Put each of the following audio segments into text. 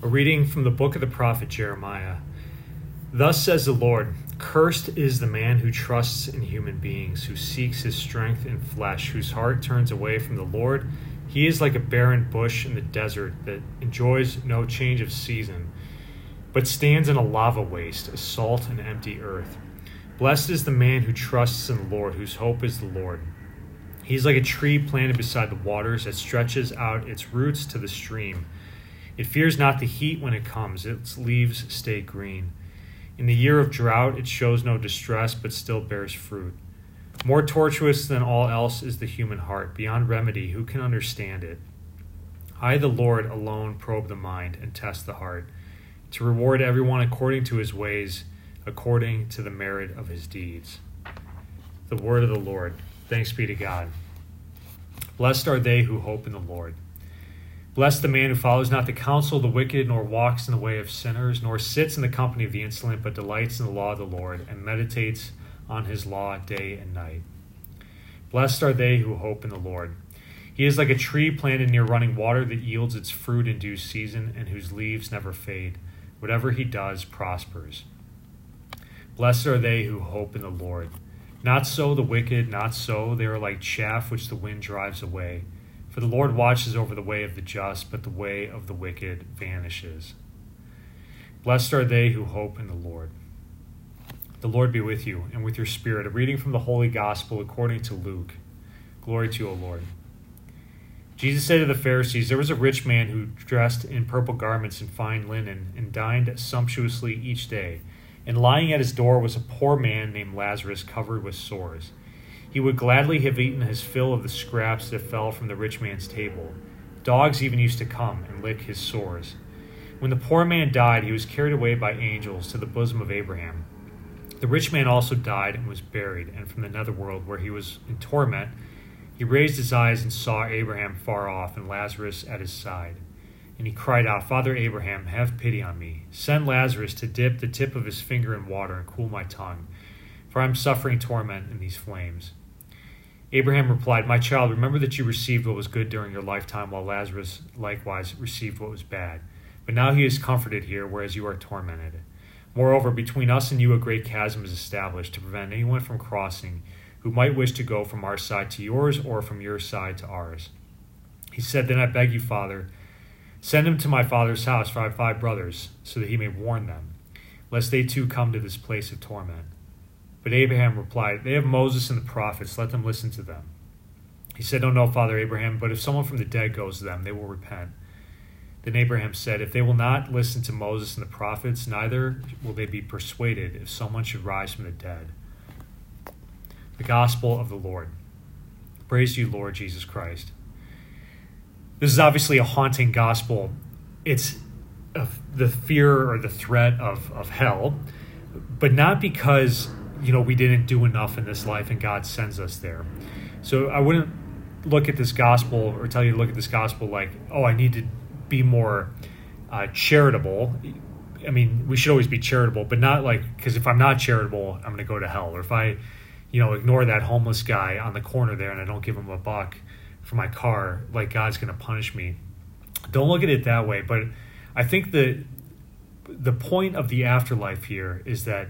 A reading from the book of the prophet Jeremiah. Thus says the Lord Cursed is the man who trusts in human beings, who seeks his strength in flesh, whose heart turns away from the Lord. He is like a barren bush in the desert that enjoys no change of season, but stands in a lava waste, a salt and empty earth. Blessed is the man who trusts in the Lord, whose hope is the Lord. He is like a tree planted beside the waters that stretches out its roots to the stream. It fears not the heat when it comes, its leaves stay green. In the year of drought, it shows no distress, but still bears fruit. More tortuous than all else is the human heart, beyond remedy. Who can understand it? I, the Lord, alone probe the mind and test the heart, to reward everyone according to his ways, according to the merit of his deeds. The word of the Lord. Thanks be to God. Blessed are they who hope in the Lord. Blessed the man who follows not the counsel of the wicked, nor walks in the way of sinners, nor sits in the company of the insolent, but delights in the law of the Lord, and meditates on his law day and night. Blessed are they who hope in the Lord. He is like a tree planted near running water that yields its fruit in due season, and whose leaves never fade. Whatever he does prospers. Blessed are they who hope in the Lord. Not so the wicked, not so. They are like chaff which the wind drives away. For the Lord watches over the way of the just, but the way of the wicked vanishes. Blessed are they who hope in the Lord. The Lord be with you, and with your spirit. A reading from the Holy Gospel according to Luke. Glory to you, O Lord. Jesus said to the Pharisees, There was a rich man who dressed in purple garments and fine linen, and dined sumptuously each day. And lying at his door was a poor man named Lazarus, covered with sores. He would gladly have eaten his fill of the scraps that fell from the rich man's table. Dogs even used to come and lick his sores. When the poor man died, he was carried away by angels to the bosom of Abraham. The rich man also died and was buried, and from the netherworld, where he was in torment, he raised his eyes and saw Abraham far off and Lazarus at his side. And he cried out, Father Abraham, have pity on me. Send Lazarus to dip the tip of his finger in water and cool my tongue, for I am suffering torment in these flames. Abraham replied, My child, remember that you received what was good during your lifetime, while Lazarus likewise received what was bad. But now he is comforted here, whereas you are tormented. Moreover, between us and you a great chasm is established to prevent anyone from crossing who might wish to go from our side to yours or from your side to ours. He said, Then I beg you, Father, send him to my father's house, for I have five brothers, so that he may warn them, lest they too come to this place of torment. But Abraham replied, They have Moses and the prophets, let them listen to them. He said, No, no, Father Abraham, but if someone from the dead goes to them, they will repent. Then Abraham said, If they will not listen to Moses and the prophets, neither will they be persuaded if someone should rise from the dead. The Gospel of the Lord. Praise you, Lord Jesus Christ. This is obviously a haunting gospel. It's the fear or the threat of, of hell, but not because you know we didn't do enough in this life and God sends us there. So I wouldn't look at this gospel or tell you to look at this gospel like, oh, I need to be more uh, charitable. I mean, we should always be charitable, but not like because if I'm not charitable, I'm going to go to hell. Or if I, you know, ignore that homeless guy on the corner there and I don't give him a buck for my car, like God's going to punish me. Don't look at it that way. But I think the the point of the afterlife here is that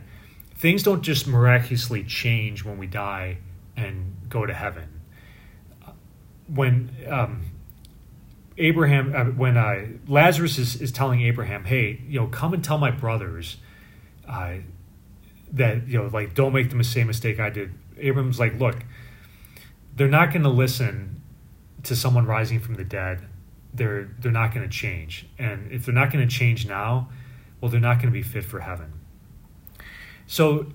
things don't just miraculously change when we die and go to heaven. When um, Abraham, uh, when uh, Lazarus is, is telling Abraham, "Hey, you know, come and tell my brothers uh, that you know, like, don't make the same mistake I did." Abraham's like, "Look, they're not going to listen to someone rising from the dead. They're they're not going to change, and if they're not going to change now, well, they're not going to be fit for heaven." So,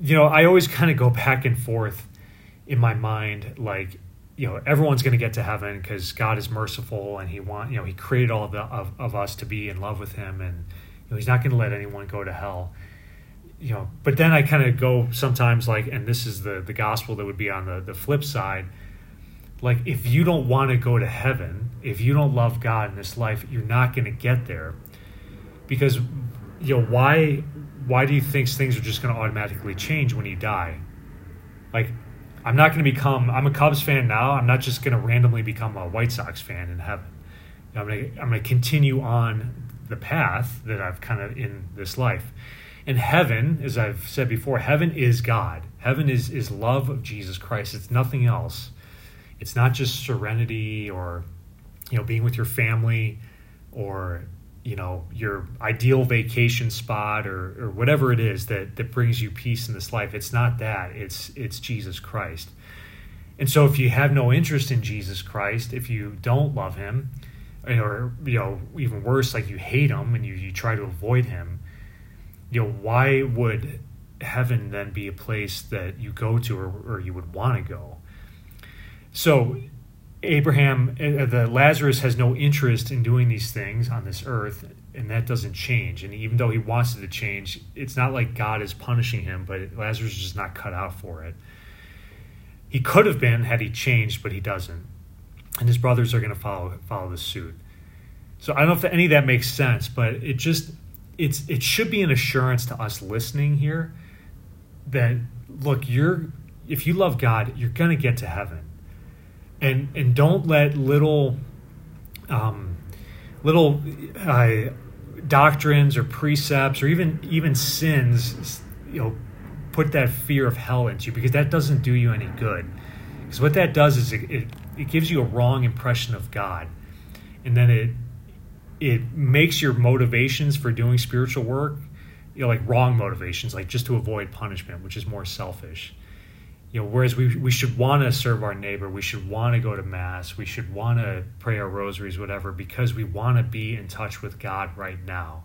you know, I always kind of go back and forth in my mind, like, you know, everyone's going to get to heaven because God is merciful and He want, you know, He created all of, the, of, of us to be in love with Him, and you know, He's not going to let anyone go to hell. You know, but then I kind of go sometimes like, and this is the the gospel that would be on the the flip side. Like, if you don't want to go to heaven, if you don't love God in this life, you're not going to get there, because you know why why do you think things are just going to automatically change when you die? Like, I'm not going to become, I'm a Cubs fan now. I'm not just going to randomly become a White Sox fan in heaven. I'm going to I'm going to continue on the path that I've kind of in this life. And heaven, as I've said before, heaven is God. Heaven is is love of Jesus Christ. It's nothing else. It's not just serenity or you know being with your family or you know your ideal vacation spot or, or whatever it is that, that brings you peace in this life it's not that. It's it's jesus christ. And so if you have no interest in jesus christ if you don't love him eh, or you know even worse like you hate him and you, you try to avoid him you know why would heaven then be a place that you go to or, or you would want to go? So abraham uh, the lazarus has no interest in doing these things on this earth and that doesn't change. And even though he wants it to change it's not like god is punishing him but lazarus is just not cut out for it. He could have been had he changed but he doesn't. And his brothers are going to follow follow the suit. So I don't know if any of that makes sense, but it just it's it should be an assurance to us listening here that look, you're if you love God, you're going to get to heaven, and and don't let little um, little uh, doctrines or precepts or even even sins, you know, put that fear of hell into you because that doesn't do you any good. Because what that does is it, it it gives you a wrong impression of God, and then it it makes your motivations for doing spiritual work, you know, like wrong motivations, like just to avoid punishment, which is more selfish. You know, whereas we we should want to serve our neighbor, we should want to go to mass, we should want to pray our rosaries, whatever, because we want to be in touch with God right now,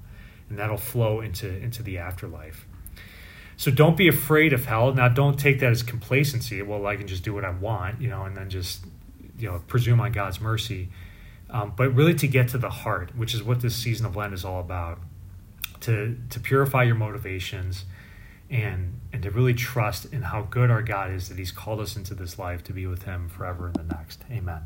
and that'll flow into into the afterlife. So don't be afraid of hell. Now, don't take that as complacency. Well, I can just do what I want, you know, and then just you know presume on God's mercy, um, but really to get to the heart, which is what this season of Lent is all about, to to purify your motivations, and and to really trust in how good our God is that He's called us into this life to be with Him forever in the next. Amen.